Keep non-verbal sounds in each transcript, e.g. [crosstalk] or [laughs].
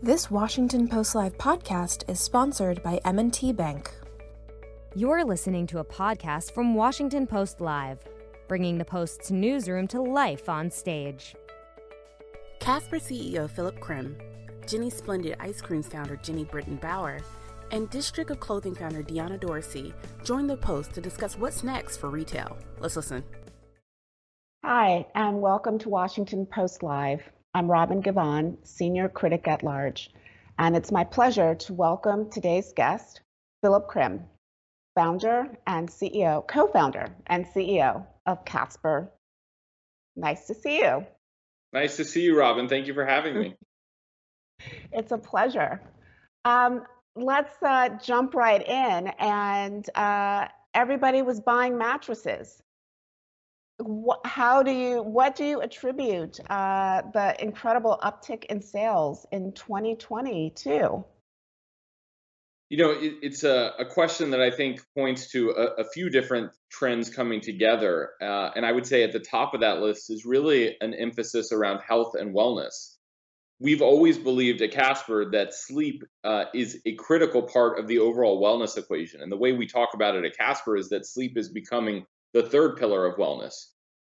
This Washington Post Live podcast is sponsored by M&T Bank. You're listening to a podcast from Washington Post Live, bringing the Post's newsroom to life on stage. Casper CEO Philip Krim, Jeni Splendid Ice Creams founder Jeni Britton Bauer, and District of Clothing founder Deanna Dorsey joined the Post to discuss what's next for retail. Let's listen. Hi, and welcome to Washington Post Live. I'm Robin Givhan, Senior Critic at Large, and it's my pleasure to welcome today's guest, Philip Krim, founder and CEO, co-founder and CEO of Casper. Nice to see you. Nice to see you, Robin. Thank you for having me. [laughs] it's a pleasure. Um, let's uh, jump right in. And uh, everybody was buying mattresses what, how do you what do you attribute uh, the incredible uptick in sales in 2022 you know it, it's a, a, question that i think points to a, a few different trends coming together uh, and i would say at the top of that list is really an emphasis around health and wellness. We've always believed at casper that sleep uh, is a critical part of the overall wellness equation and the way we talk about it at casper is that sleep is becoming the third pillar of wellness.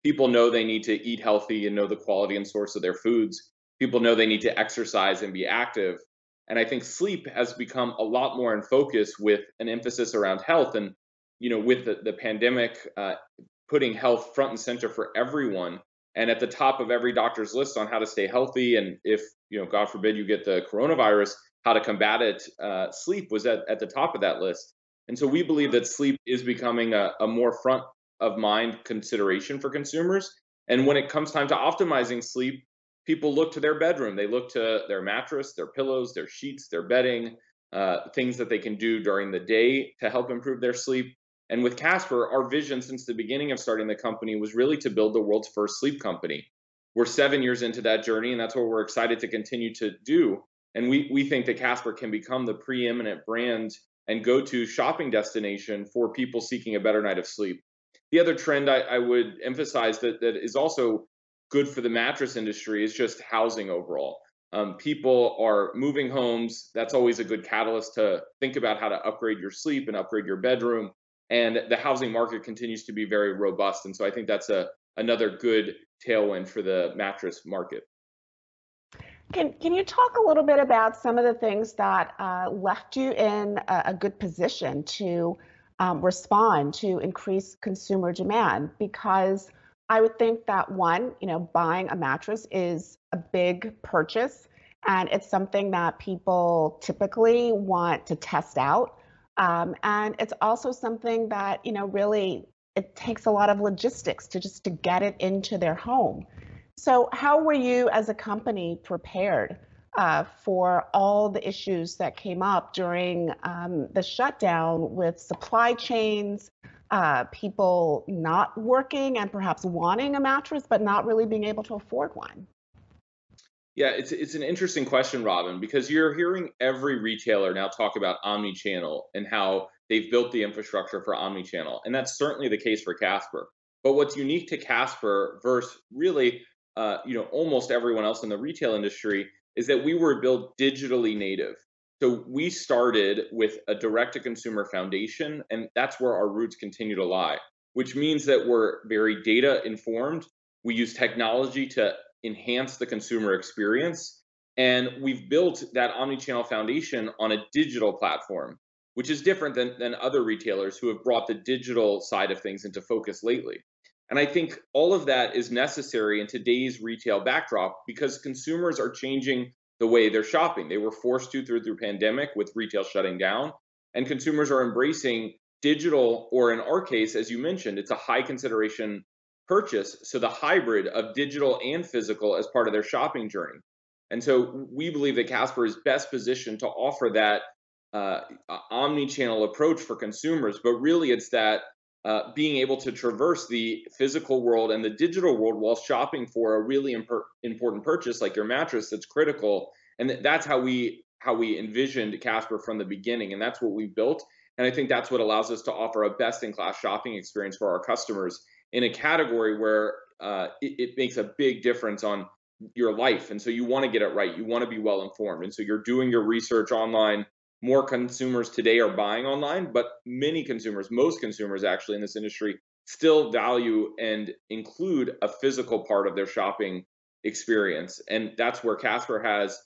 People know they need to eat healthy and know the quality and source of their foods. People know they need to exercise and be active. And I think sleep has become a lot more in focus with an emphasis around health. And, you know, with the, the pandemic, uh, putting health front and center for everyone and at the top of every doctor's list on how to stay healthy. And if, you know, God forbid you get the coronavirus, how to combat it, uh, sleep was at, at the top of that list. And so we believe that sleep is becoming a, a more front of mind consideration for consumers. And when it comes time to optimizing sleep, people look to their bedroom. They look to their mattress, their pillows, their sheets, their bedding, uh, things that they can do during the day to help improve their sleep. And with Casper, our vision since the beginning of starting the company was really to build the world's first sleep company. We're seven years into that journey, and that's what we're excited to continue to do. And we, we think that Casper can become the preeminent brand and go to shopping destination for people seeking a better night of sleep. The other trend I, I would emphasize that, that is also good for the mattress industry is just housing overall. Um, people are moving homes. That's always a good catalyst to think about how to upgrade your sleep and upgrade your bedroom. And the housing market continues to be very robust. And so I think that's a another good tailwind for the mattress market. Can, can you talk a little bit about some of the things that uh, left you in a, a good position to um, respond to increased consumer demand because I would think that one, you know, buying a mattress is a big purchase and it's something that people typically want to test out. Um, and it's also something that, you know, really it takes a lot of logistics to just to get it into their home. So how were you as a company prepared uh, for all the issues that came up during um, the shutdown with supply chains, uh, people not working and perhaps wanting a mattress, but not really being able to afford one? Yeah, it's it's an interesting question, Robin, because you're hearing every retailer now talk about omni-channel and how they've built the infrastructure for omni-channel, and that's certainly the case for Casper. But what's unique to Casper versus really, uh, you know, almost everyone else in the retail industry is that we were built digitally native. So we started with a direct to consumer foundation, and that's where our roots continue to lie, which means that we're very data informed. We use technology to enhance the consumer experience. And we've built that omni-channel foundation on a digital platform, which is different than, than other retailers who have brought the digital side of things into focus lately. And I think all of that is necessary in today's retail backdrop because consumers are changing the way they're shopping. They were forced to through the pandemic with retail shutting down, and consumers are embracing digital, or in our case, as you mentioned, it's a high consideration purchase. So the hybrid of digital and physical as part of their shopping journey. And so we believe that Casper is best positioned to offer that uh, omni-channel approach for consumers, but really it's that uh, being able to traverse the physical world and the digital world while shopping for a really imp- important purchase like your mattress that's critical and th- that's how we how we envisioned casper from the beginning and that's what we built and i think that's what allows us to offer a best in class shopping experience for our customers in a category where uh, it, it makes a big difference on your life. And so you want to get it right. You want to be well informed. And so you're doing your research online. More consumers today are buying online, but many consumers, most consumers actually in this industry, still value and include a physical part of their shopping experience. And that's where Casper has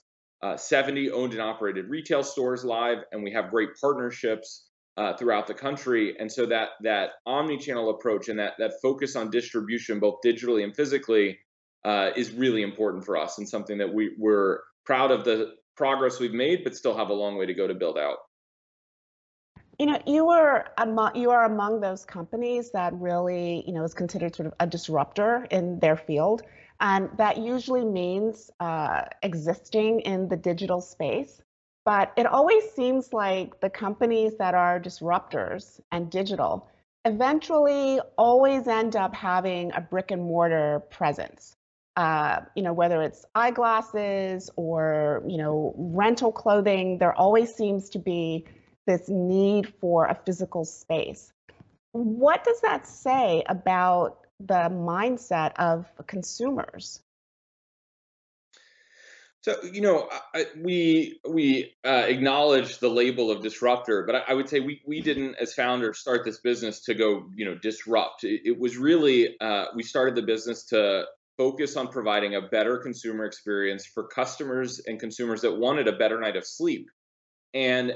uh, 70 owned and operated retail stores live, and we have great partnerships uh, throughout the country. And so that that omni-channel approach and that that focus on distribution, both digitally and physically, uh, is really important for us and something that we we're proud of the progress we've made, but still have a long way to go to build out. You know, you are among you are among those companies that really, you know, is considered sort of a disruptor in their field, and that usually means uh, existing in the digital space. But it always seems like the companies that are disruptors and digital eventually always end up having a brick and mortar presence. Uh, you know, whether it's eyeglasses or, you know, rental clothing, there always seems to be this need for a physical space. What does that say about the mindset of consumers? So you know, I, we we uh, acknowledge the label of disruptor, but I, I, would say we we didn't, as founders, start this business to go you know disrupt. It, it was really uh, we started the business to focus on providing a better consumer experience for customers and consumers that wanted a better night of sleep. And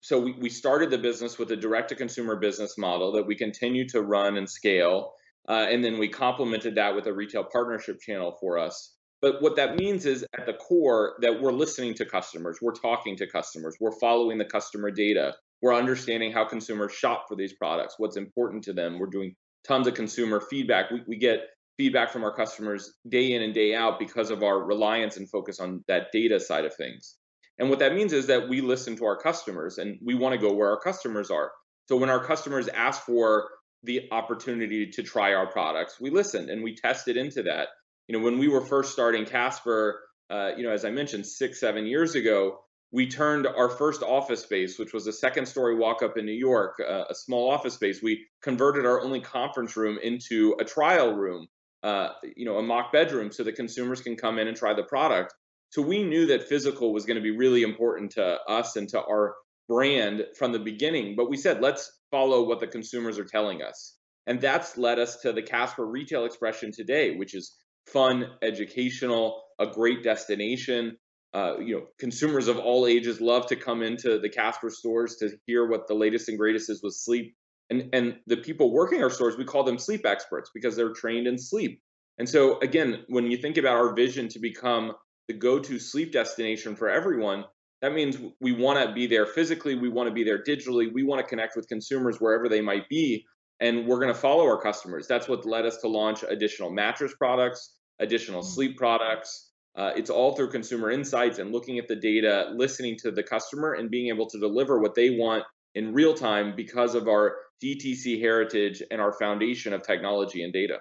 so we, we started the business with a direct to consumer business model that we continue to run and scale. Uh, and then we complemented that with a retail partnership channel for us. But what that means is at the core that we're listening to customers, we're talking to customers, we're following the customer data, we're understanding how consumers shop for these products, what's important to them. We're doing tons of consumer feedback. We, we get feedback from our customers day in and day out because of our reliance and focus on that data side of things. And what that means is that we listen to our customers and we want to go where our customers are. So when our customers ask for the opportunity to try our products, we listened and we tested into that you know, when we were first starting Casper, uh, you know, as I mentioned, six, seven years ago, we turned our first office space, which was a second story walk up in New York, uh, a small office space, we converted our only conference room into a trial room, uh, you know, a mock bedroom so that consumers can come in and try the product. So we knew that physical was going to be really important to us and to our brand from the beginning. But we said, let's follow what the consumers are telling us. And that's led us to the Casper retail expression today, which is fun, educational, a great destination. Uh, you know, consumers of all ages love to come into the Casper stores to hear what the latest and greatest is with sleep. And and the people working our stores, we call them sleep experts because they're trained in sleep. And so again, when you think about our vision to become the go-to sleep destination for everyone, that means we want to be there physically, we want to be there digitally, we want to connect with consumers wherever they might be and we're going to follow our customers. That's what led us to launch additional mattress products, additional mm. sleep products. Uh, it's all through consumer insights and looking at the data, listening to the customer, and being able to deliver what they want in real time because of our DTC heritage and our foundation of technology and data.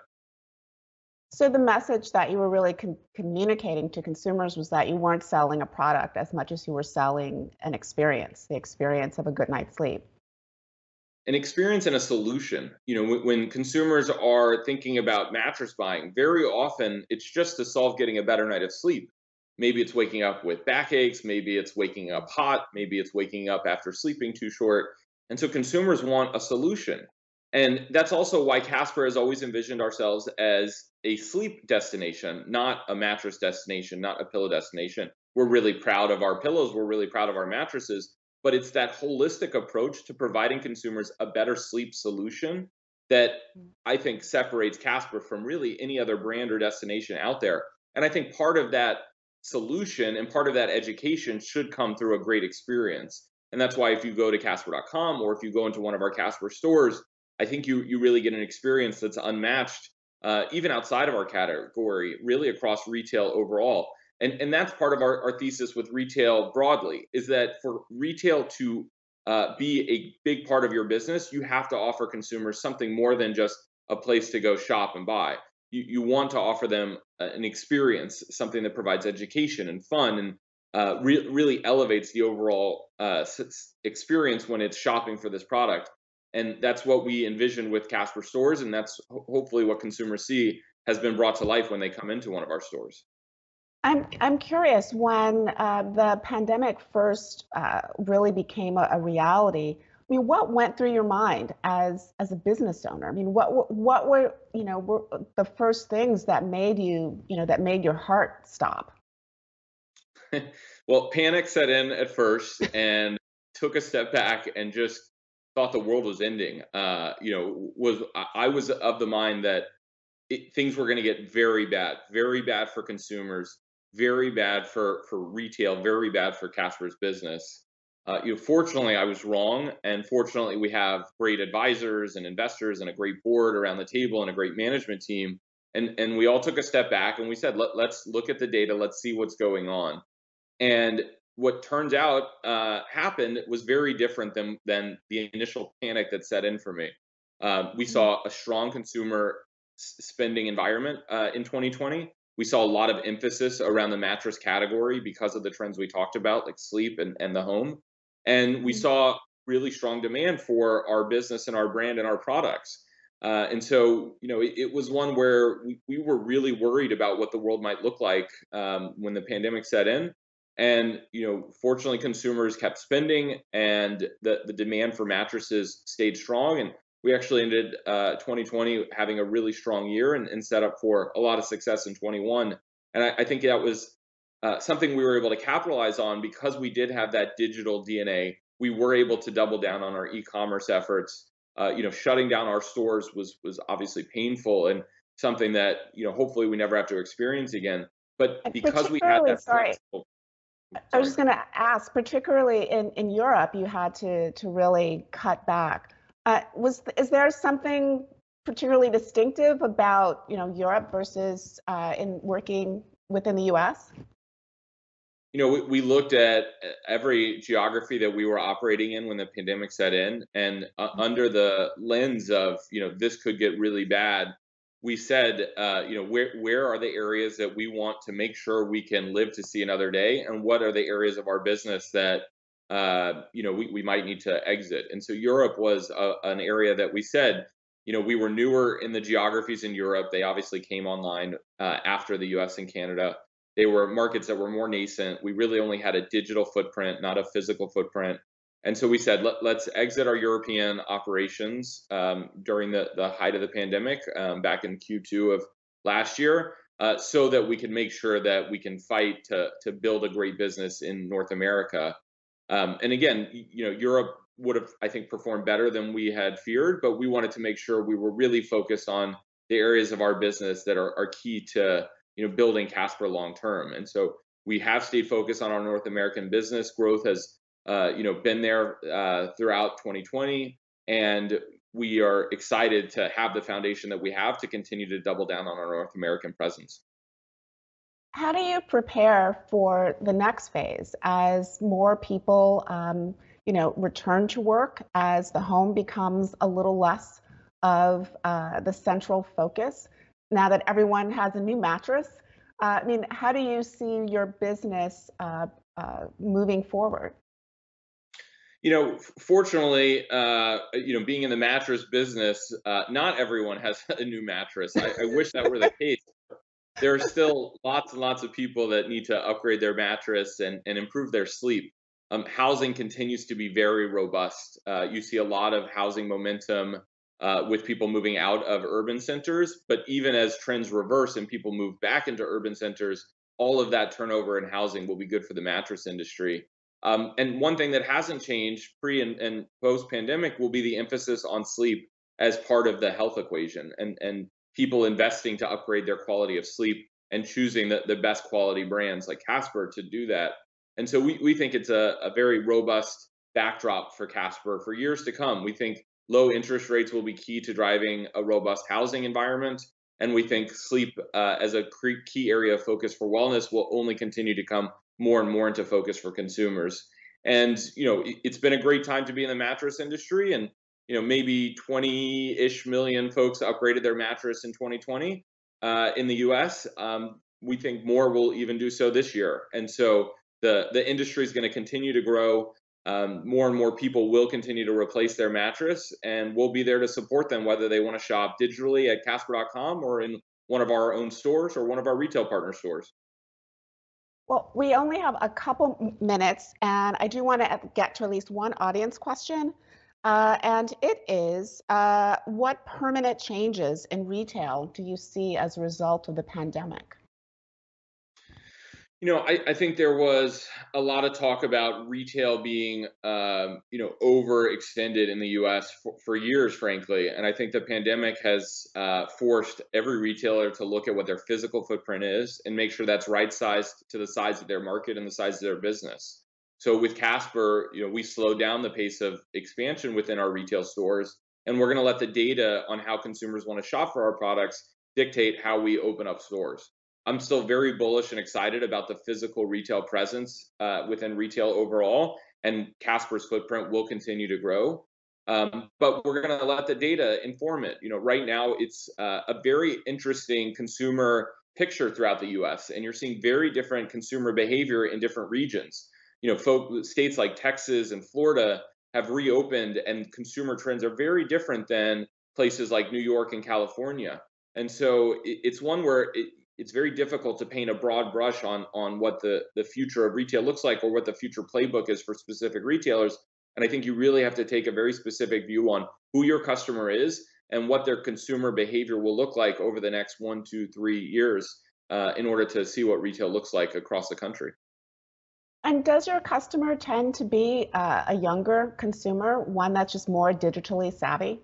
So the message that you were really con- communicating to consumers was that you weren't selling a product as much as you were selling an experience, the experience of a good night's sleep an experience and a solution. You know, when, when, consumers are thinking about mattress buying, very often it's just to solve getting a better night of sleep. Maybe it's waking up with backaches, maybe it's waking up hot, maybe it's waking up after sleeping too short. And so consumers want a solution. And that's also why Casper has always envisioned ourselves as a sleep destination, not a mattress destination, not a pillow destination. We're really proud of our pillows, we're really proud of our mattresses, but it's that holistic approach to providing consumers a better sleep solution that. I think separates Casper from really any other brand or destination out there. And I think part of that solution and part of that education should come through a great experience. And that's why if you go to casper.com or if you go into one of our Casper stores, I think you you really get an experience that's unmatched, uh, even outside of our category, really across retail overall. And and that's part of our, our thesis with retail broadly is that for retail to uh, be a big part of your business you have to offer consumers something more than just a place to go shop and buy. You, you want to offer them an experience something that provides education and fun and uh, re- really elevates the overall uh, experience when it's shopping for this product and that's what we envision with casper stores and that's ho- hopefully what consumers see has been brought to life when they come into one of our stores I'm I'm curious when uh, the pandemic first uh, really became a, a, reality. I mean, what went through your mind as as a business owner? I mean, what what were you know were the first things that made you you know that made your heart stop? [laughs] well, panic set in at first, and took a step back and just thought the world was ending. Uh, you know, was I was of the mind that it, things were going to get very bad, very bad for consumers, very bad for for retail, very bad for Casper's business. Uh, you know, fortunately, I was wrong, and fortunately, we have great advisors and investors and a great board around the table and a great management team. And and we all took a step back and we said, Let, let's look at the data, let's see what's going on. And what turns out uh, happened was very different than than the initial panic that set in for me. Uh, we mm-hmm. saw a strong consumer spending environment uh, in 2020. We saw a lot of emphasis around the mattress category because of the trends we talked about, like sleep and, and the home. And we mm-hmm. saw really strong demand for our business and our brand and our products. Uh, and so, you know, it, it, was one where we, we were really worried about what the world might look like um, when the pandemic set in. And you know, fortunately, consumers kept spending, and the the demand for mattresses stayed strong. And we actually ended uh, 2020 having a really strong year and, and, set up for a lot of success in 21. And I, I think that was uh, something we were able to capitalize on because we did have that digital DNA. We were able to double down on our e-commerce efforts. Uh, you know, shutting down our stores was was obviously painful and something that you know hopefully we never have to experience again. But because we had that sorry. I was just going to ask, particularly in, in Europe, you had to to really cut back. Uh, was is there something particularly distinctive about you know Europe versus uh, in working within the U.S.? You know, we, we, looked at every geography that we were operating in when the pandemic set in, and uh, mm-hmm. under the lens of you know this could get really bad, we said, uh, you know, where where are the areas that we want to make sure we can live to see another day, and what are the areas of our business that uh, you know we, we might need to exit. And so Europe was a, an area that we said, you know, we were newer in the geographies in Europe. They obviously came online uh, after the U.S. and Canada. They were markets that were more nascent. We really only had a digital footprint, not a physical footprint. And so we said, Let, us exit our European operations um, during the, the height of the pandemic um, back in Q2 of last year, uh, so that we can make sure that we can fight to, to build a great business in North America. Um, and again, you know, Europe would have, I think, performed better than we had feared, but we wanted to make sure we were really focused on the areas of our business that are, are key to, you know, building Casper long term. And so we have stayed focused on our North American business. Growth has uh, you know, been there uh, throughout 2020, and we are excited to have the foundation that we have to continue to double down on our North American presence. How do you prepare for the next phase as more people, um, you know, return to work, as the home becomes a little less of uh, the central focus? Now that everyone has a new mattress, uh, I mean, how do you see your business uh, uh moving forward? You know, fortunately, uh, you know, being in the mattress business, uh, not everyone has [laughs] a new mattress. I, I wish that were the case. There are still lots and lots of people that need to upgrade their mattress and, and improve their sleep. Um, housing continues to be very robust. Uh, you see a lot of housing momentum uh, with people moving out of urban centers, but even as trends reverse and people move back into urban centers, all of that turnover in housing will be good for the mattress industry. Um, and one thing that hasn't changed pre and, and post pandemic will be the emphasis on sleep as part of the health equation and, and people investing to upgrade their quality of sleep and choosing the, the best quality brands like Casper to do that. And so we, we think it's a, a very robust backdrop for Casper for years to come. We think low interest rates will be key to driving a robust housing environment. And we think sleep uh, as a key area of focus for wellness will only continue to come more and more into focus for consumers. And you know, it's been a great time to be in the mattress industry, and you know, maybe 20-ish million folks upgraded their mattress in 2020 uh, in the U.S. Um, we think more will even do so this year, and so the the industry is going to continue to grow. Um, more and more people will continue to replace their mattress, and we'll be there to support them, whether they want to shop digitally at Casper.com or in one of our own stores or one of our retail partner stores. Well, we only have a couple minutes, and I do want to get to at least one audience question. Uh, and it is uh, what permanent changes in retail do you see as a result of the pandemic? You know, I, I think there was a lot of talk about retail being, um, you know, overextended in the U.S. For, for, years, frankly. And I think the pandemic has uh, forced every retailer to look at what their physical footprint is and make sure that's right sized to the size of their market and the size of their business. So with Casper, you know, we slowed down the pace of expansion within our retail stores, and we're going to let the data on how consumers want to shop for our products dictate how we open up stores. I'm still very bullish and excited about the physical retail presence uh, within retail overall, and Casper's footprint will continue to grow. Um, but we're going to let the data inform it. You know, right now it's uh, a very interesting consumer picture throughout the U.S., and you're seeing very different consumer behavior in different regions you know, folk, states like Texas and Florida have reopened, and consumer trends are very different than places like New York and California. And so it's one where it, it's very difficult to paint a broad brush on on what the the future of retail looks like or what the future playbook is for specific retailers. And I think you really have to take a very specific view on who your customer is and what their consumer behavior will look like over the next one, two, three years uh, in order to see what retail looks like across the country. And does your customer tend to be uh, a younger consumer, one that's just more digitally savvy?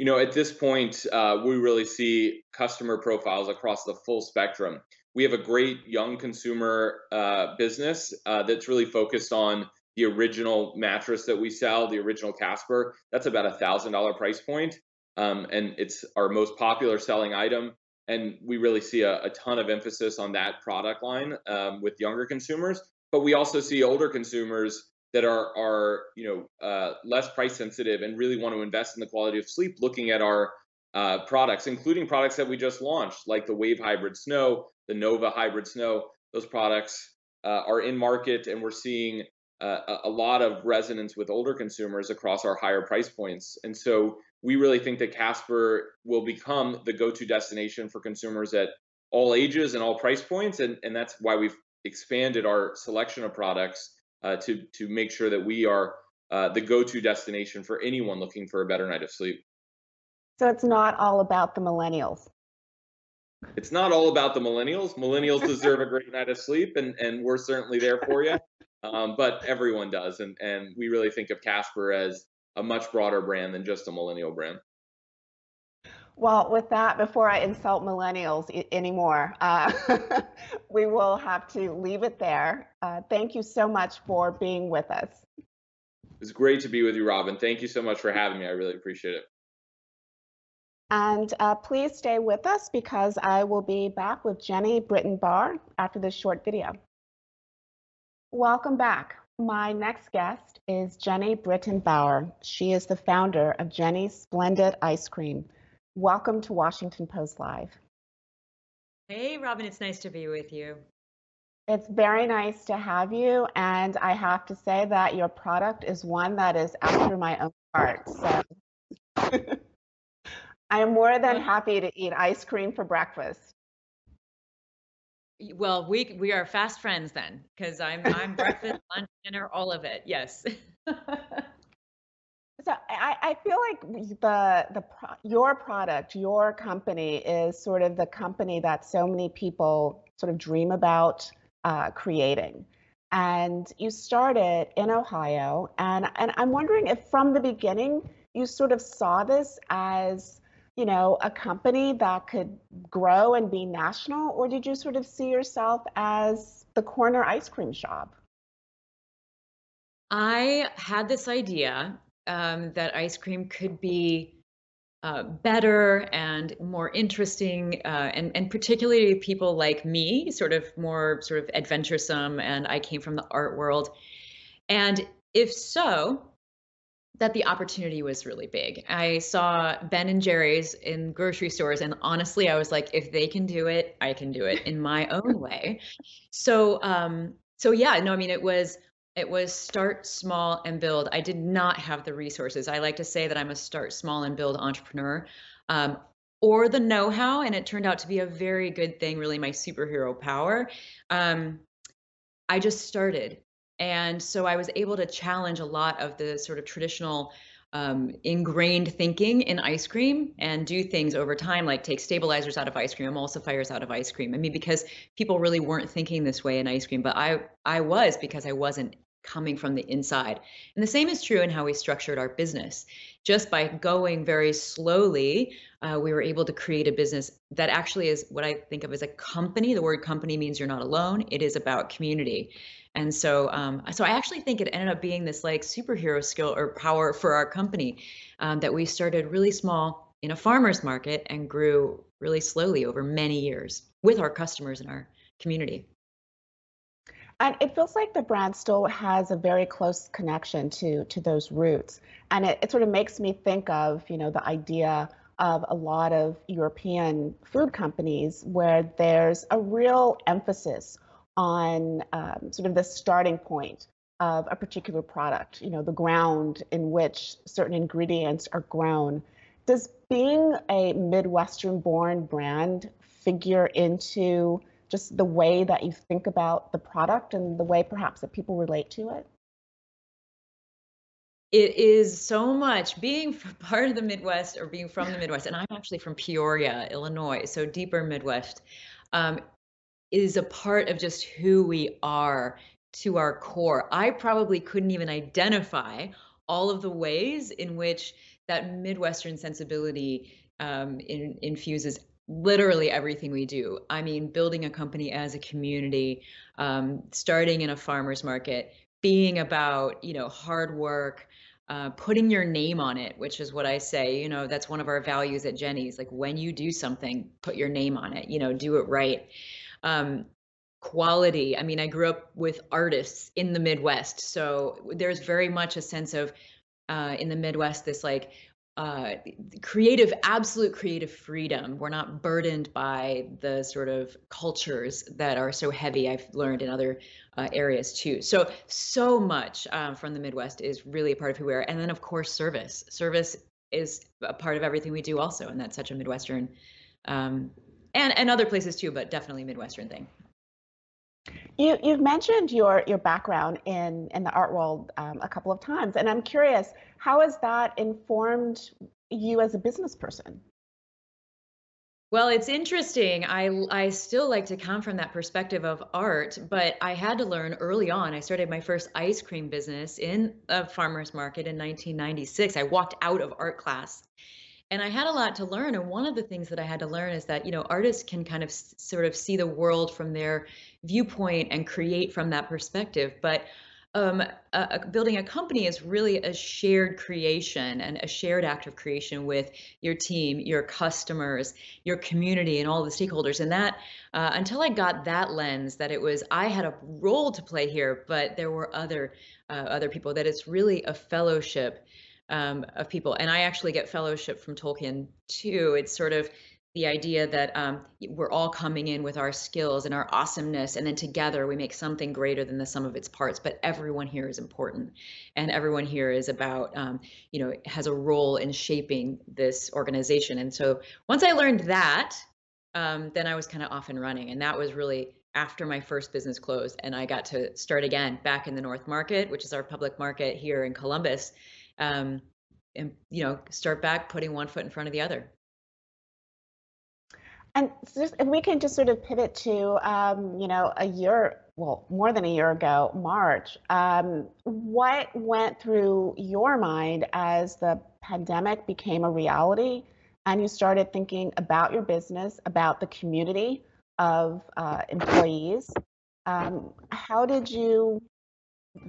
You know, at this point, uh, we really see customer profiles across the full spectrum. We have a great young consumer uh, business uh, that's really focused on the original mattress that we sell, the original Casper. That's about a thousand dollar price point, um, and it's our most popular selling item and we really see a, a ton of emphasis on that product line um, with younger consumers. But we also see older consumers that are are you know uh, less price sensitive and really want to invest in the quality of sleep, looking at our uh, products, including products that we just launched, like the Wave Hybrid Snow, the Nova Hybrid Snow. Those products uh, are in market, and we're seeing uh, a lot of resonance with older consumers across our higher price points. And so we really think that Casper will become the go-to destination for consumers at all ages and all price points, and and that's why we've expanded our selection of products uh, to to make sure that we are uh, the go-to destination for anyone looking for a better night of sleep. So it's not all about the millennials. It's not all about the millennials. Millennials deserve a great night of sleep, and and we're certainly there for you. [laughs] Um, but everyone does, and and we really think of Casper as a much broader brand than just a millennial brand. Well, with that, before I insult millennials anymore, uh, [laughs] we will have to leave it there. Uh, thank you so much for being with us. It's great to be with you, Robin. Thank you so much for having me. I really appreciate it. And uh, please stay with us because I will be back with Jeni Britton Bauer after this short video. Welcome back. My next guest is Jeni Britton Bauer. She is the founder of Jeni's Splendid Ice Cream. Welcome to Washington Post Live. Hey, Robin, it's nice to be with you. It's very nice to have you. And I have to say that your product is one that is after my own heart. So [laughs] I am more than happy to eat ice cream for breakfast. Well, we we are fast friends then, because I'm I'm breakfast, [laughs] lunch, dinner, all of it. Yes. [laughs] so I, I feel like the the your product, your company is sort of the company that so many people sort of dream about uh, creating. And you started in Ohio, and and I'm wondering if from the beginning you sort of saw this as you know, a company that could grow and be national, or did you sort of see yourself as the corner ice cream shop? I had this idea um, that ice cream could be uh, better and more interesting, uh, and and particularly people like me, sort of more sort of adventuresome, and I came from the art world, and if so, that the opportunity was really big. I saw Ben and Jerry's in grocery stores, and honestly, I was like, if they can do it, I can do it in my own way. So, um, so yeah, no, I mean, it was it was start small and build. I did not have the resources. I like to say that I'm a start small and build entrepreneur. Um, or the know-how, and it turned out to be a very good thing, really my superhero power. Um, I just started. And so I was able to challenge a lot of the sort of traditional um, ingrained thinking in ice cream and do things over time, like take stabilizers out of ice cream, emulsifiers out of ice cream. I mean, because people really weren't thinking this way in ice cream, but I I was because I wasn't coming from the inside. And the same is true in how we structured our business. Just by going very slowly, uh, we were able to create a business that actually is what I think of as a company. The word company means you're not alone. It is about community. And so, um, so I actually think it ended up being this like superhero skill or power for our company um, that we started really small in a farmer's market and grew really slowly over many years with our customers and our community. And it feels like the brand still has a very close connection to to those roots. And it, it sort of makes me think of, you know, the idea of a lot of European food companies where there's a real emphasis on um, sort of the starting point of a particular product, you know, the ground in which certain ingredients are grown. Does being a Midwestern born brand figure into just the way that you think about the product and the way perhaps that people relate to it? It is so much being [laughs] part of the Midwest or being from the Midwest, and I'm actually from Peoria, Illinois, so deeper Midwest. Um, is a part of just who we are to our core. I probably couldn't even identify all of the ways in which that Midwestern sensibility um, in, infuses literally everything we do. I mean, building a company as a community, um, starting in a farmer's market, being about, you know, hard work, uh, putting your name on it, which is what I say, you know, that's one of our values at Jeni's. Like when you do something, put your name on it, you know, do it right um, quality. I mean, I grew up with artists in the Midwest, so there's very much a sense of uh, in the Midwest this like uh, creative, absolute creative freedom. We're not burdened by the sort of cultures that are so heavy. I've learned in other uh, areas too. So, so much um, from the Midwest is really a part of who we are. And then, of course, service. Service is a part of everything we do, also, and that's such a Midwestern um, and and other places too, but definitely Midwestern thing. You you've mentioned your your background in in the art world um, a couple of times, and I'm curious, how has that informed you as a business person? Well, it's interesting. I I still like to come from that perspective of art, but I had to learn early on. I started my first ice cream business in a farmer's market in 1996. I walked out of art class and I had a lot to learn. And one of the things that I had to learn is that, you know, artists can kind of s- sort of see the world from their viewpoint and create from that perspective. But um, a, a, building a company is really a shared creation and a shared act of creation with your team, your customers, your community, and all the stakeholders. And that, uh, until I got that lens, that it was I had a role to play here, but there were other uh, other people. That it's really a fellowship um, of people. And I actually get fellowship from Tolkien too. It's sort of the idea that um, we're all coming in with our skills and our awesomeness, and then together we make something greater than the sum of its parts. But everyone here is important, and everyone here is about, um, you know, has a role in shaping this organization. And so once I learned that, um, then I was kind of off and running, and that was really after my first business closed, and I got to start again back in the North Market, which is our public market here in Columbus um, and you know start back putting one foot in front of the other. And just, if we can just sort of pivot to um, you know a year well more than a year ago march um, what went through your mind as the pandemic became a reality and you started thinking about your business about the community of uh, employees? Um, how did you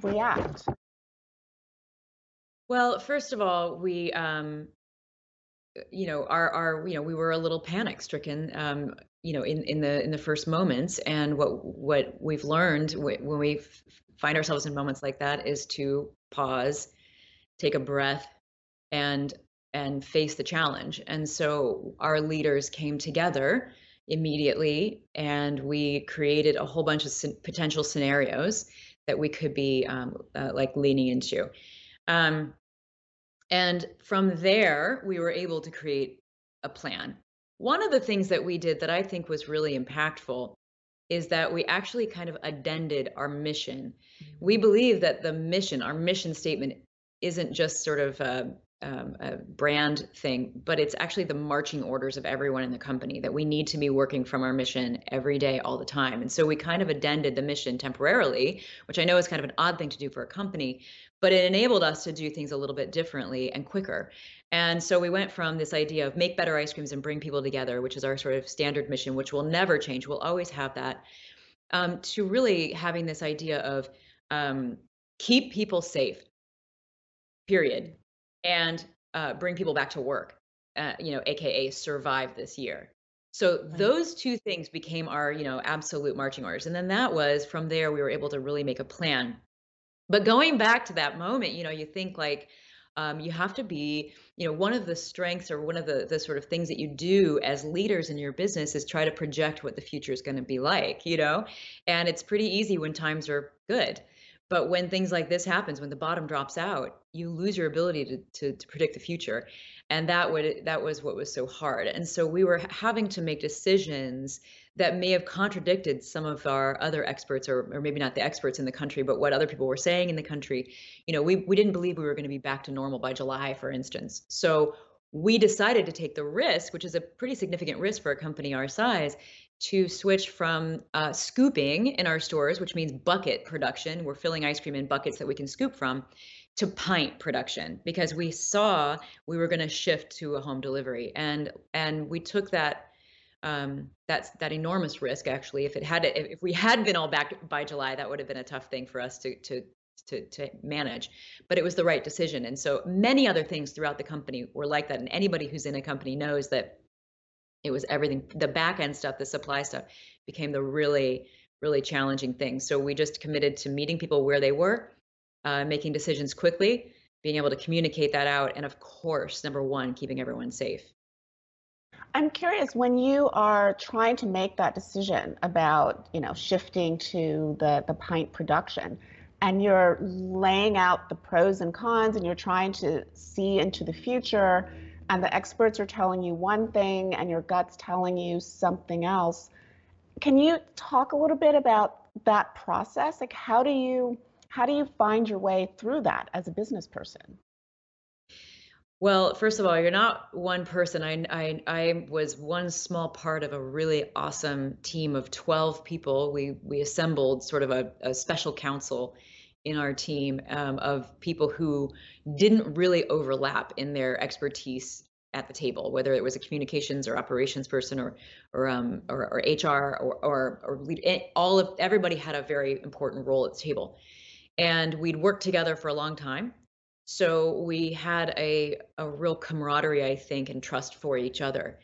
react well, first of all, we, um, you know, our, our, you know, we were a little panic stricken, um, you know, in, in the in the first moments, and what what we've learned when we find ourselves in moments like that is to pause, take a breath, and and face the challenge. And so our leaders came together immediately, and we created a whole bunch of potential scenarios that we could be um, uh, like leaning into. Um, and from there, we were able to create a plan. one of the things that we did that I think was really impactful is that we actually kind of addended our mission. We mm-hmm. believe that the mission, our mission statement, isn't just sort of a, um, a, brand thing, but it's actually the marching orders of everyone in the company that we need to be working from our mission every day, all the time. And so we kind of addended the mission temporarily, which I know is kind of an odd thing to do for a company, but it enabled us to do things a little bit differently and quicker. And so we went from this idea of make better ice creams and bring people together, which is our sort of standard mission, which will never change. We'll always have that, um, to really having this idea of um, keep people safe, period, and uh, bring people back to work, uh, you know, AKA survive this year. So those two things became our, you know, absolute marching orders. And then that was from there, we were able to really make a plan. But going back to that moment, you know, you think like, um, you have to be you know one of the strengths or one of the the sort of things that you do as leaders in your business is try to project what the future is going to be like you know? And it's pretty easy when times are good. But when things like this happens when the bottom drops out you lose your ability to, to, to predict the future. And that would that was what was so hard. And so we were having to make decisions that may have contradicted some of our other experts or, or maybe not the experts in the country but what other people were saying in the country. You know we, we didn't believe we were going to be back to normal by july for instance. So we decided to take the risk which is a pretty significant risk for a company our size to switch from uh, scooping in our stores which means bucket production. We're filling ice cream in buckets that we can scoop from to pint production because we saw we were going to shift to a home delivery. And and we took that um, that's that enormous risk actually. If it had if we had been all back by july that would have been a tough thing for us to to to, to manage. But it was the right decision. And so many other things throughout the company were like that. And anybody who's in a company knows that it was everything the back end stuff the supply stuff became the really really challenging thing. So we just committed to meeting people where they were uh, making decisions quickly being able to communicate that out and of course number one keeping everyone safe I'm curious when you are trying to make that decision about, you know, shifting to the the pint production and you're laying out the pros and cons and you're trying to see into the future and the experts are telling you one thing and your gut's telling you something else. Can you talk a little bit about that process? Like how do you how do you find your way through that as a business person? Well, first of all, you're not one person. I, I, I was one small part of a really awesome team of 12 people. We, we assembled sort of a, a special council in our team um, of people who didn't really overlap in their expertise at the table, whether it was a communications or operations person or or um, or, or, HR or or, or lead, eh, all of everybody had a very important role at the table, and we'd worked together for a long time. So we had a, a real camaraderie, I think, and trust for each other.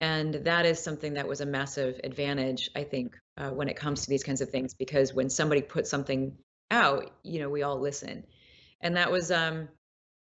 And that is something that was a massive advantage, I think, uh, when it comes to these kinds of things, because when somebody puts something out, you know, we all listen. And that was, um,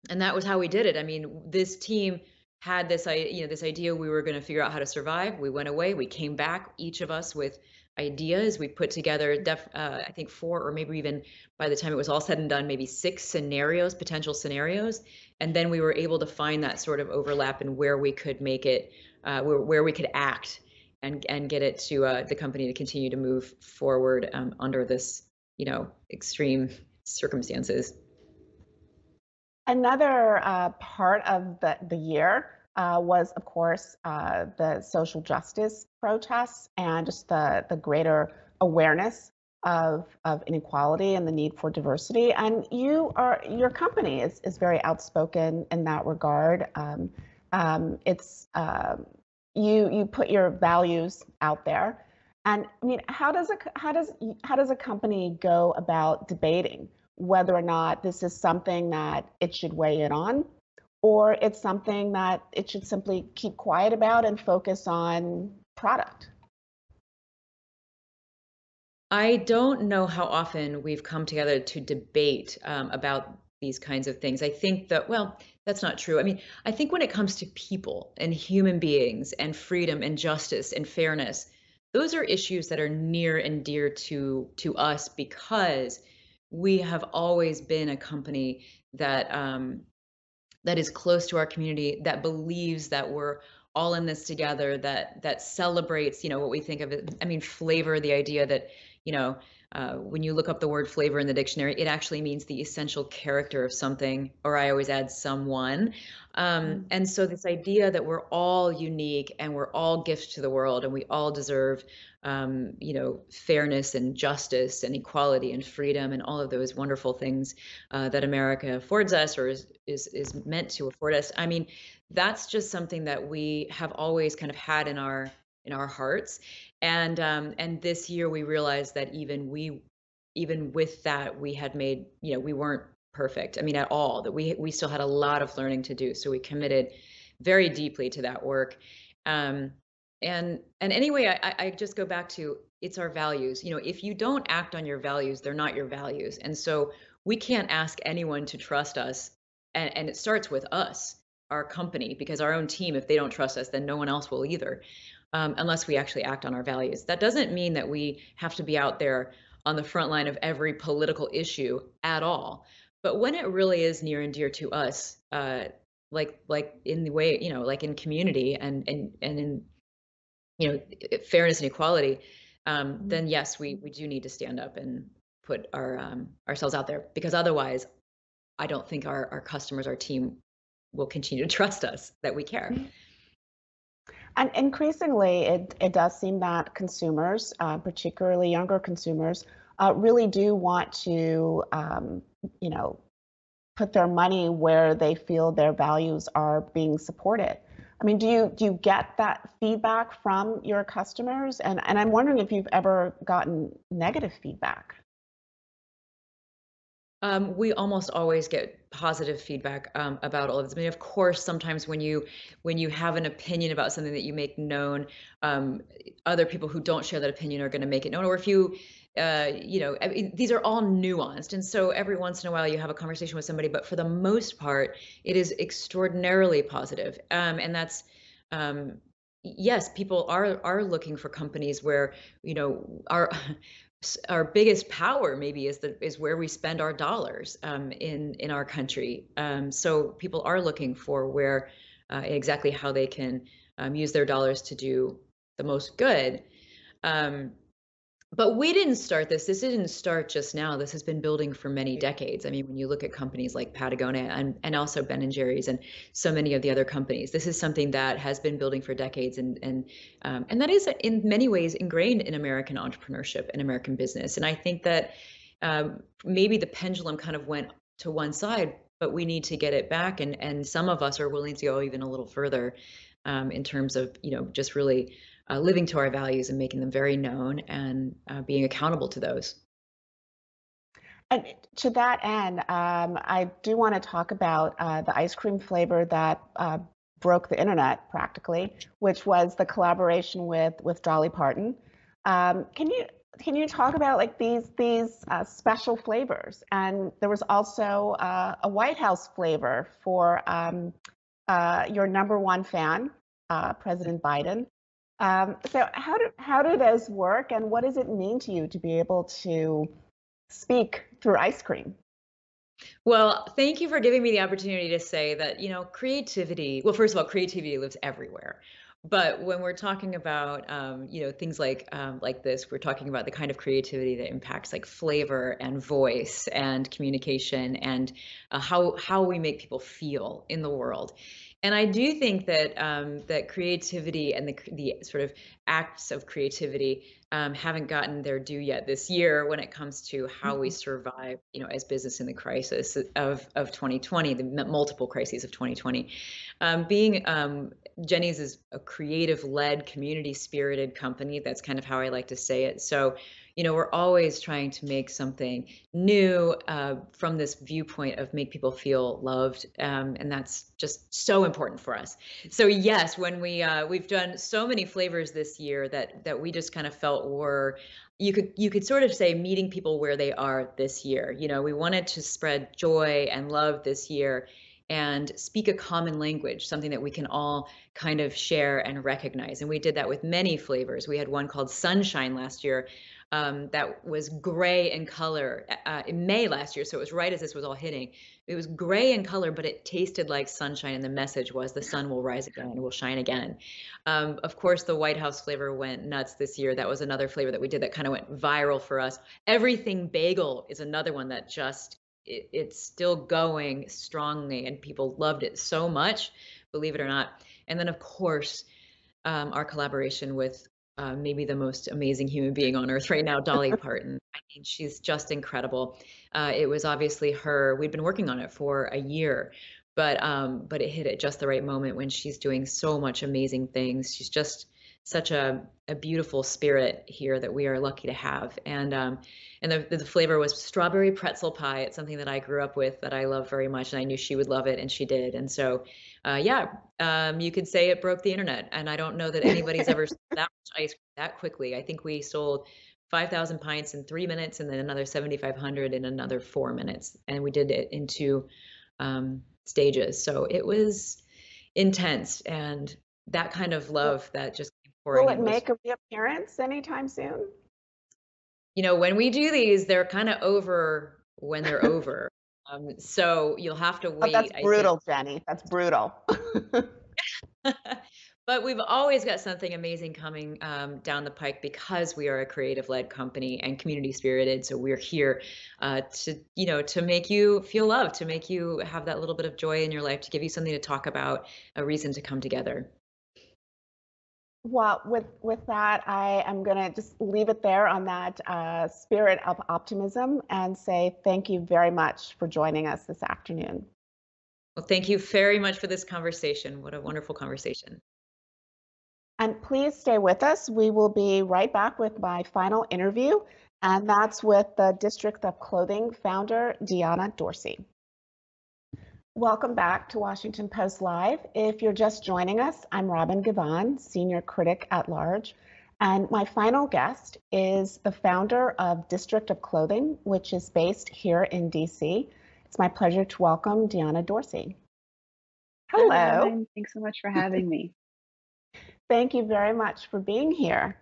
and that was how we did it. I mean, this team had this, you know, this idea we were going to figure out how to survive. We went away. We came back, each of us with ideas. We put together, def, uh, I think, four or maybe even by the time it was all said and done, maybe six scenarios, potential scenarios. And then we were able to find that sort of overlap and where we could make it, uh, where, where we could act and, and get it to uh, the company to continue to move forward um, under this, you know, extreme circumstances. Another uh, part of the, the year uh, was, of course, uh, the social justice protests and just the, the greater awareness of, of inequality and the need for diversity. And you are your company is, is very outspoken in that regard. Um, um, it's um, you you put your values out there. And I mean, how does a how does how does a company go about debating whether or not this is something that it should weigh in on or it's something that it should simply keep quiet about and focus on product? I don't know how often we've come together to debate um, about these kinds of things. I think that, well, that's not true. I mean, I think when it comes to people and human beings and freedom and justice and fairness, those are issues that are near and dear to to us because we have always been a company that um, that is close to our community that believes that we're all in this together that that celebrates you know what we think of it i mean flavor the idea that you know uh, when you look up the word flavor in the dictionary it actually means the essential character of something or i always add someone um, mm-hmm. and so this idea that we're all unique and we're all gifts to the world and we all deserve um, you know fairness and justice and equality and freedom and all of those wonderful things uh, that america affords us or is, is is meant to afford us i mean that's just something that we have always kind of had in our in our hearts and um and this year we realized that even we even with that we had made you know we weren't perfect i mean at all that we we still had a lot of learning to do. So we committed very deeply to that work. Um and and anyway I, I just go back to it's our values. You know if you don't act on your values they're not your values. And so we can't ask anyone to trust us and, and it starts with us our company because our own team if they don't trust us then no one else will either um, unless we actually act on our values that doesn't mean that we have to be out there on the front line of every political issue at all but when it really is near and dear to us uh, like like in the way you know like in community and and and in you know fairness and equality um, mm-hmm. then yes we we do need to stand up and put our um, ourselves out there because otherwise i don't think our our customers our team will continue to [laughs] trust us that we care. Mm-hmm. And increasingly, it, it does seem that consumers, uh, particularly younger consumers, uh, really do want to, um, you know, put their money where they feel their values are being supported. I mean, do you do you get that feedback from your customers? And and I'm wondering if you've ever gotten negative feedback. Um, we almost always get positive feedback um, about all of this. I mean, of course, sometimes when you when you have an opinion about something that you make known, um, other people who don't share that opinion are going to make it known. Or if you, uh, you know, I mean, these are all nuanced, and so every once in a while you have a conversation with somebody. But for the most part, it is extraordinarily positive, um, and that's um, yes, people are are looking for companies where you know our our biggest power maybe is the is where we spend our dollars um, in in our country. Um, so people are looking for where uh, exactly how they can um, use their dollars to do the most good. Um, but we didn't start this. This didn't start just now. This has been building for many decades. I mean, when you look at companies like Patagonia and, and also Ben and Jerry's and so many of the other companies, this is something that has been building for decades, and and um, and that is in many ways ingrained in American entrepreneurship and American business. And I think that um, maybe the pendulum kind of went to one side, but we need to get it back. And and some of us are willing to go even a little further um, in terms of you know just really uh, living to our values and making them very known and uh, being accountable to those. And to that end, um, I do want to talk about uh, the ice cream flavor that uh, broke the internet practically, which was the collaboration with with Dolly Parton. Um, can you can you talk about like these these uh, special flavors? And there was also uh, a White House flavor for um, your number one fan, President Biden. Um, so how do how do those work, and what does it mean to you to be able to speak through ice cream? Well, thank you for giving me the opportunity to say that you know creativity. Well, first of all, creativity lives everywhere. But when we're talking about um, you know things like um, like this, we're talking about the kind of creativity that impacts like flavor and voice and communication and uh, how how we make people feel in the world. And I do think that um, that creativity and the the sort of acts of creativity um, haven't gotten their due yet this year when it comes to how we mm-hmm. survive, you know, as business in the crisis of of 2020, the multiple crises of 2020. Um, being um, Jeni's is a creative-led, community-spirited company. That's kind of how I like to say it. So you know we're always trying to make something new uh, from this viewpoint of make people feel loved um, and that's just so important for us so yes when we uh, we've done so many flavors this year that that we just kind of felt were you could you could sort of say meeting people where they are this year you know we wanted to spread joy and love this year and speak a common language, something that we can all kind of share and recognize. And we did that with many flavors. We had one called Sunshine last year, um, that was gray in color uh, in May last year. So it was right as this was all hitting. It was gray in color, but it tasted like sunshine. And the message was the sun will rise again, and will shine again. Um, of course, the White House flavor went nuts this year. That was another flavor that we did that kind of went viral for us. Everything bagel is another one that just, it, it's still going strongly and people loved it so much, believe it or not. And then, of course, um, our collaboration with uh, maybe the most amazing human being on earth right now, Dolly [laughs] Parton. I mean, she's just incredible. Uh, it was obviously her. We'd been working on it for a year, but um, but it hit at just the right moment when she's doing so much amazing things. She's just such a, a beautiful spirit here that we are lucky to have. And um, and the, the flavor was strawberry pretzel pie. It's something that I grew up with that I love very much, and I knew she would love it, and she did. And so uh, yeah, um, you could say it broke the internet. And I don't know that anybody's ever sold [laughs] that much ice cream that quickly. I think we sold 5,000 pints in three minutes and then another 7,500 in another four minutes. And we did it into um, stages. So it was intense. And that kind of love that just Will it make a reappearance anytime soon? You know, when we do these, they're kind of over when they're over. Um, so you'll have to wait. Oh, that's brutal, Jeni. That's brutal. [laughs] but we've always got something amazing coming um, down the pike because we are a creative-led company and community-spirited. So we're here uh, to, you know, to make you feel loved, to make you have that little bit of joy in your life, to give you something to talk about, a reason to come together. Well, with with that, I am going to just leave it there on that uh, spirit of optimism and say thank you very much for joining us this afternoon. Well, thank you very much for this conversation. What a wonderful conversation. And please stay with us. We will be right back with my final interview, and that's with the District of Clothing founder, Deanna Dorsey. Welcome back to Washington Post Live. If you're just joining us, I'm Robin Givhan, Senior Critic at Large. And my final guest is the founder of District of Clothing, which is based here in DC. It's my pleasure to welcome Deanna Dorsey. Hello. Hi, Thanks so much for having me. [laughs] Thank you very much for being here.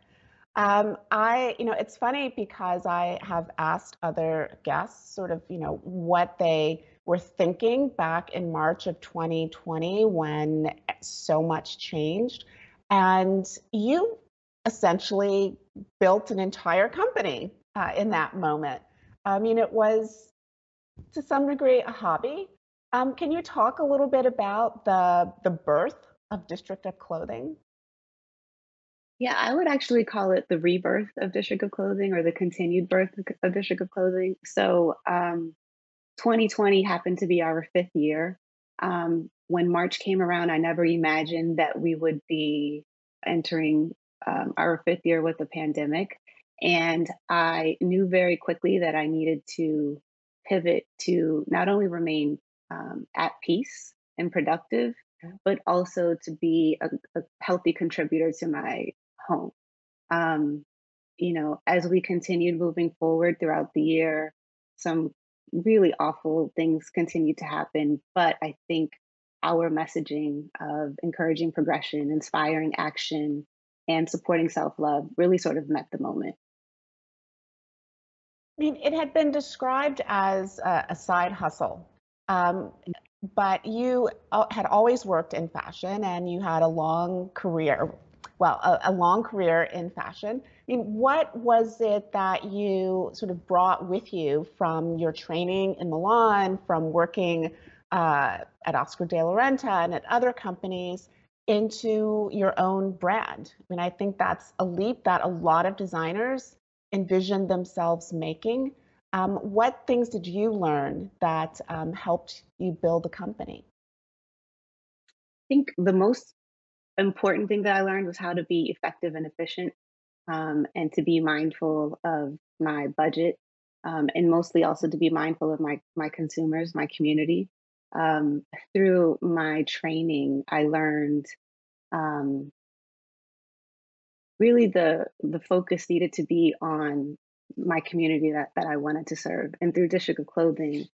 Um, I, you know, it's funny because I have asked other guests sort of, you know, what they were thinking back in March of 2020 when so much changed. And you essentially built an entire company uh, in that moment. I mean, it was to some degree a hobby. Um, can you talk a little bit about the the birth of District of Clothing? Yeah, I would actually call it the rebirth of District of Clothing or the continued birth of District of Clothing. So, um, 2020 happened to be our fifth year. Um, when March came around, I never imagined that we would be entering um, our fifth year with the pandemic. And I knew very quickly that I needed to pivot to not only remain um, at peace and productive, but also to be a, a healthy contributor to my home. Um, you know, as we continued moving forward throughout the year, some really awful things continue to happen. But I think our messaging of encouraging progression, inspiring action, and supporting self love really sort of met the moment. I mean, it had been described as a, a side hustle, um, but you uh, had always worked in fashion and you had a long career, well, a, a long career in fashion. I mean, what was it that you sort of brought with you from your training in Milan, from working uh, at Oscar de la Renta and at other companies into your own brand? I mean, I think that's a leap that a lot of designers envision themselves making. Um, what things did you learn that um, helped you build the company? I think the most important thing that I learned was how to be effective and efficient um, and to be mindful of my budget um, and mostly also to be mindful of my my consumers my community. Um, through my training i learned um, really the the focus needed to be on my community that, that i wanted to serve. And through district of clothing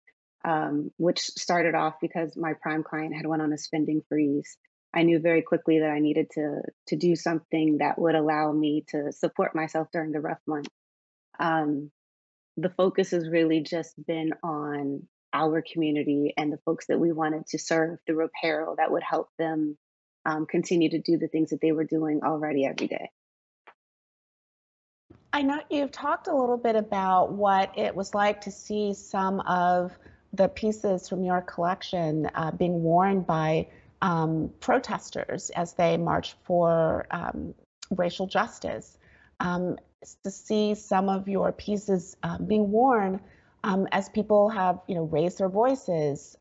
um, which started off because my prime client had went on a spending freeze I knew very quickly that I needed to to do something that would allow me to support myself during the rough months. um, the focus has really just been on our community and the folks that we wanted to serve through apparel that would help them um, continue to do the things that they were doing already every day. I know you've talked a little bit about what it was like to see some of the pieces from your collection uh, being worn by um, protesters as they march for um, racial justice. Um, to see some of your pieces um, being worn um, as people have, you know, raised their voices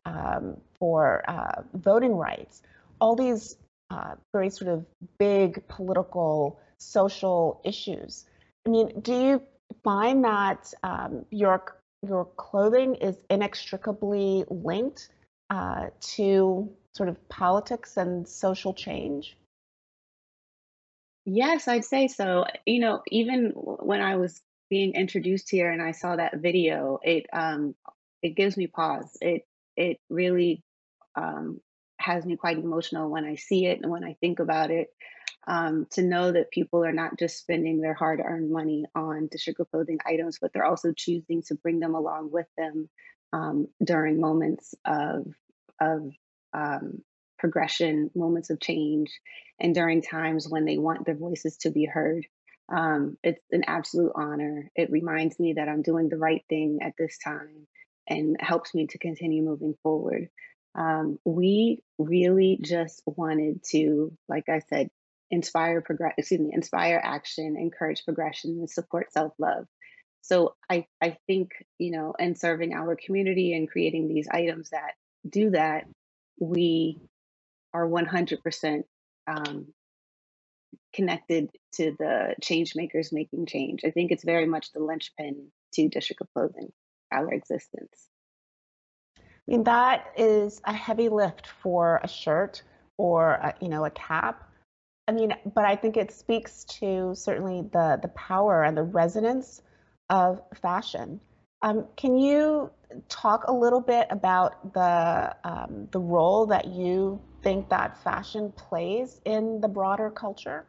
for uh, voting rights. All these uh, very sort of big political, social issues. I mean, do you find that um, your your clothing is inextricably linked uh, to sort of politics and social change? Yes, I'd say so. You know, even when I was being introduced here and I saw that video, it um it gives me pause. It it really um has me quite emotional when I see it and when I think about it. Um, to know that people are not just spending their hard earned money on District Clothing items, but they're also choosing to bring them along with them um, during moments of, of um, progression, moments of change, and during times when they want their voices to be heard. Um, it's an absolute honor. It reminds me that I'm doing the right thing at this time and helps me to continue moving forward. Um, we really just wanted to, like I said, inspire progress. Excuse me, inspire action, encourage progression, and support self love. So I I think you know, in serving our community and creating these items that do that, we are 100% um, connected to the change makers making change. I think it's very much the linchpin to District of Clothing, our existence. I mean, that is a heavy lift for a shirt or a, you know a cap. I mean, but I think it speaks to certainly the the power and the resonance of fashion. Um, can you talk a little bit about the um, the role that you think that fashion plays in the broader culture?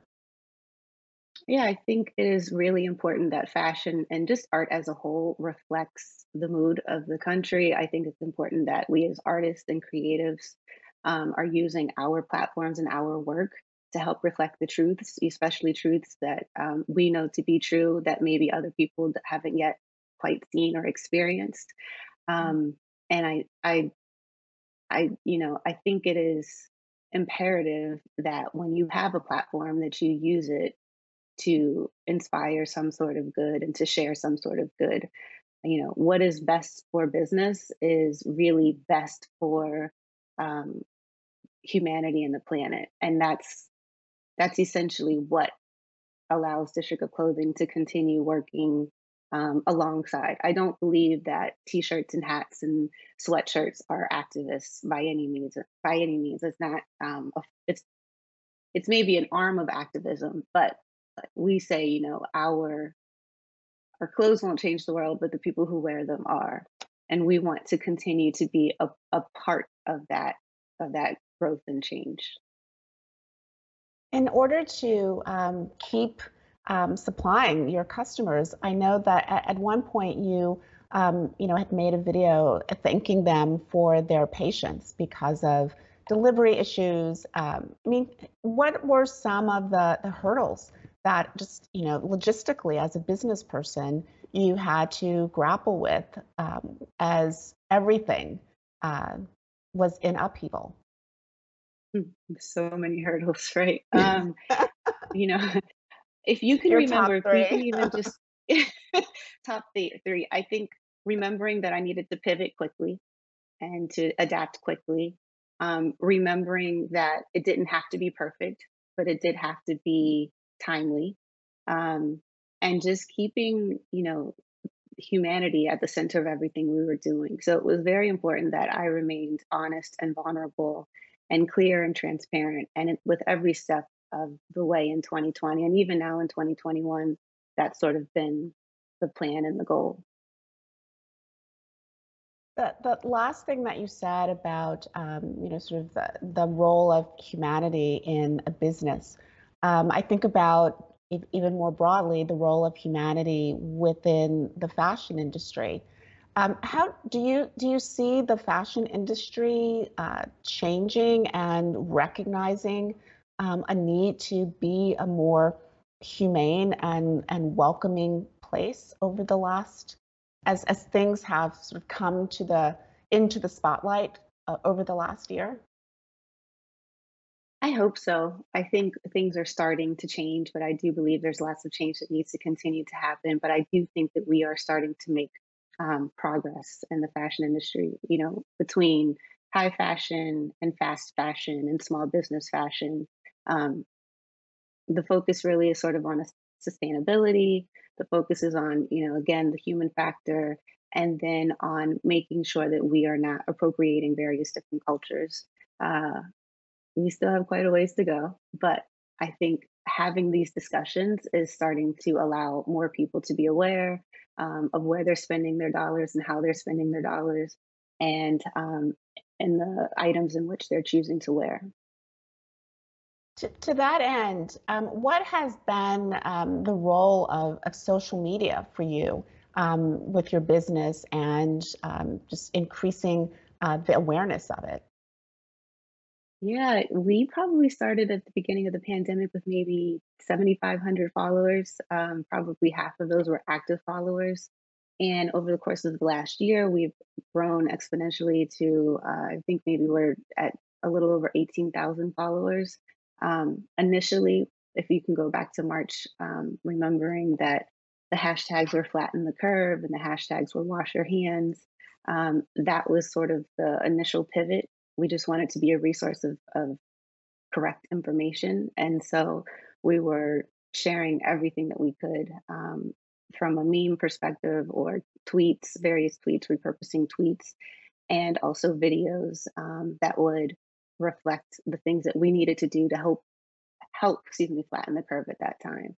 Yeah, I think it is really important that fashion and just art as a whole reflects the mood of the country. I think it's important that we as artists and creatives um, are using our platforms and our work to help reflect the truths, especially truths that um, we know to be true that maybe other people haven't yet quite seen or experienced. Mm-hmm. Um, and I, I, I, you know, I think it is imperative that when you have a platform that you use it to inspire some sort of good and to share some sort of good. You know, what is best for business is really best for um, humanity and the planet, and that's that's essentially what allows District of Clothing to continue working um, alongside. I don't believe that T-shirts and hats and sweatshirts are activists by any means. By any means, it's not. Um, a, it's it's maybe an arm of activism, but we say, you know, our our clothes won't change the world, but the people who wear them are, and we want to continue to be a, a part of that of that growth and change. In order to um, keep um, supplying your customers. I know that at, at one point you, um, you know, had made a video thanking them for their patience because of delivery issues. Um, I mean, what were some of the, the hurdles that just, you know, logistically as a business person you had to grapple with um, as everything uh, was in upheaval? Hmm, so many hurdles, [laughs] right? [laughs] Um, you know, if you can Your remember, if we can even just [laughs] [laughs] top three, three, I think remembering that I needed to pivot quickly and to adapt quickly. Um, remembering that it didn't have to be perfect, but it did have to be timely. Um, and just keeping, you know, humanity at the center of everything we were doing. So it was very important that I remained honest and vulnerable and clear and transparent. And with every step of the way in 2020 and even now in 2021 that's sort of been the plan and the goal the, the last thing that you said about um, you know sort of the, the role of humanity in a business um, i think about even more broadly, the role of humanity within the fashion industry. Um, how do you do you see the fashion industry uh, changing and recognizing um, a need to be a more humane and and welcoming place over the last as as things have sort of come to the into the spotlight uh, over the last year? I hope so. I think things are starting to change, but I do believe there's lots of change that needs to continue to happen. But I do think that we are starting to make um, progress in the fashion industry, you know, between high fashion and fast fashion and small business fashion. Um, the focus really is sort of on sustainability. The focus is on, you know, again, the human factor, and then on making sure that we are not appropriating various different cultures. Uh, we still have quite a ways to go, but I think having these discussions is starting to allow more people to be aware um, of where they're spending their dollars and how they're spending their dollars and um, and the items in which they're choosing to wear. To, to that end, um, what has been um, the role of, of social media for you um, with your business and um, just increasing uh, the awareness of it? Yeah, we probably started at the beginning of the pandemic with maybe 7,500 followers. Um, probably half of those were active followers. And over the course of the last year, we've grown exponentially to, uh, I think maybe we're at a little over 18,000 followers. Um, initially, if you can go back to March, um, remembering that the hashtags were flatten the curve and the hashtags were wash your hands, um, that was sort of the initial pivot we just wanted to be a resource of, of correct information. And so we were sharing everything that we could um, from a meme perspective or tweets, various tweets, repurposing tweets, and also videos um, that would reflect the things that we needed to do to help help, excuse me, flatten the curve at that time.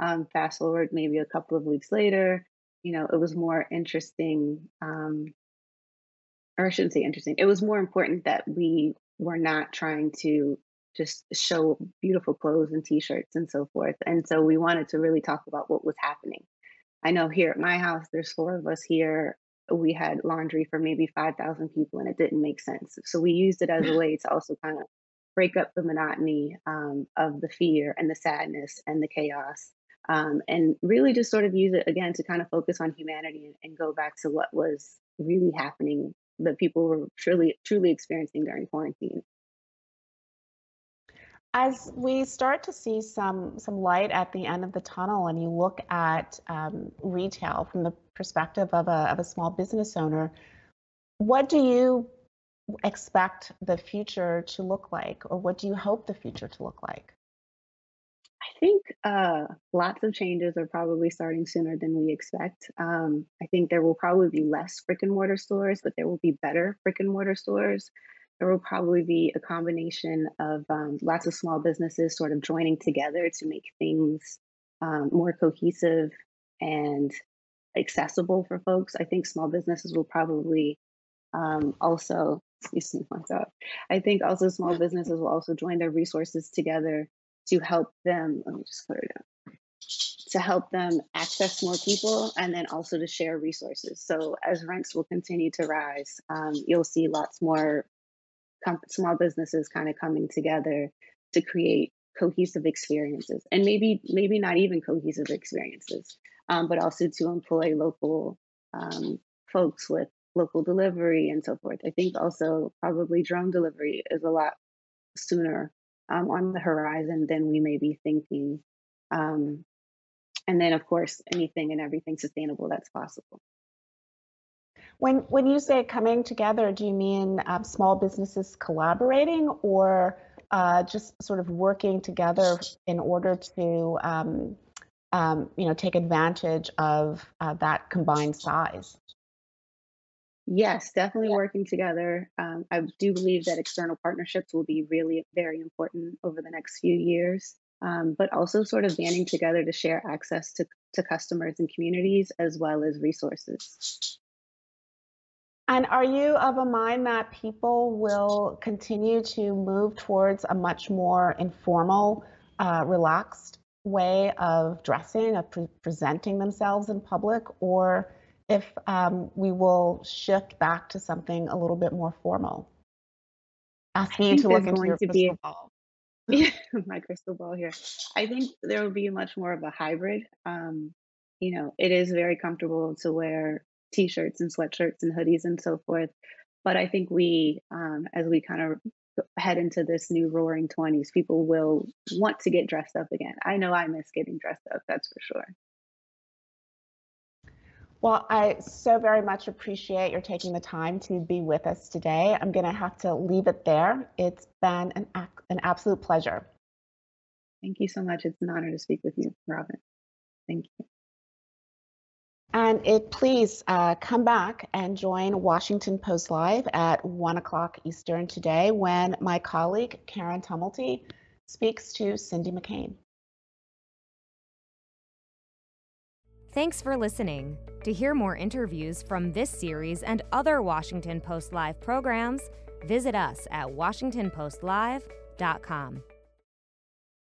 Um, fast forward maybe a couple of weeks later, you know, it was more interesting um, or I shouldn't say interesting. It was more important that we were not trying to just show beautiful clothes and t-shirts and so forth. And so we wanted to really talk about what was happening. I know here at my house, there's four of us here. We had laundry for maybe 5,000 people and it didn't make sense. So we used it as a [laughs] way to also kind of break up the monotony um, of the fear and the sadness and the chaos. Um, and really just sort of use it again to kind of focus on humanity and, and go back to what was really happening that people were truly truly experiencing during quarantine. As we start to see some some light at the end of the tunnel, and you look at um, retail from the perspective of a of a small business owner, what do you expect the future to look like, or what do you hope the future to look like? I think uh, lots of changes are probably starting sooner than we expect. Um, I think there will probably be less brick and mortar stores, but there will be better brick and mortar stores. There will probably be a combination of um, lots of small businesses sort of joining together to make things um, more cohesive and accessible for folks. I think small businesses will probably um, also, excuse me, myself. I think also small businesses will also join their resources together to help them, let me just clear it up, to help them access more people and then also to share resources. So as rents will continue to rise, um, you'll see lots more small businesses kind of coming together to create cohesive experiences and maybe maybe not even cohesive experiences um, but also to employ local um, folks with local delivery and so forth i think also probably drone delivery is a lot sooner um, on the horizon than we may be thinking. Um, and then, of course, anything and everything sustainable that's possible. When when you say coming together, do you mean um, small businesses collaborating, or uh, just sort of working together in order to um, um, you know take advantage of uh, that combined size? Yes, definitely working together. Um, I do believe that external partnerships will be really very important over the next few years, um, but also sort of banding together to share access to, to customers and communities as well as resources. And are you of a mind that people will continue to move towards a much more informal, uh, relaxed way of dressing, of pre- presenting themselves in public, or if um, we will shift back to something a little bit more formal. Asking you to look into your crystal be, ball. [laughs] my crystal ball here. I think there will be much more of a hybrid. Um, you know, it is very comfortable to wear t-shirts and sweatshirts and hoodies and so forth. But I think we, um, as we kind of head into this new roaring 20s, people will want to get dressed up again. I know I miss getting dressed up, that's for sure. Well, I so very much appreciate your taking the time to be with us today. I'm going to have to leave it there. It's been an, an absolute pleasure. Thank you so much. It's an honor to speak with you, Robin. Thank you. And it, please uh, come back and join Washington Post Live at 1 o'clock Eastern today when my colleague Karen Tumulty speaks to Cindy McCain. Thanks for listening. To hear more interviews from this series and other Washington Post Live programs, visit us at WashingtonPostLive.com.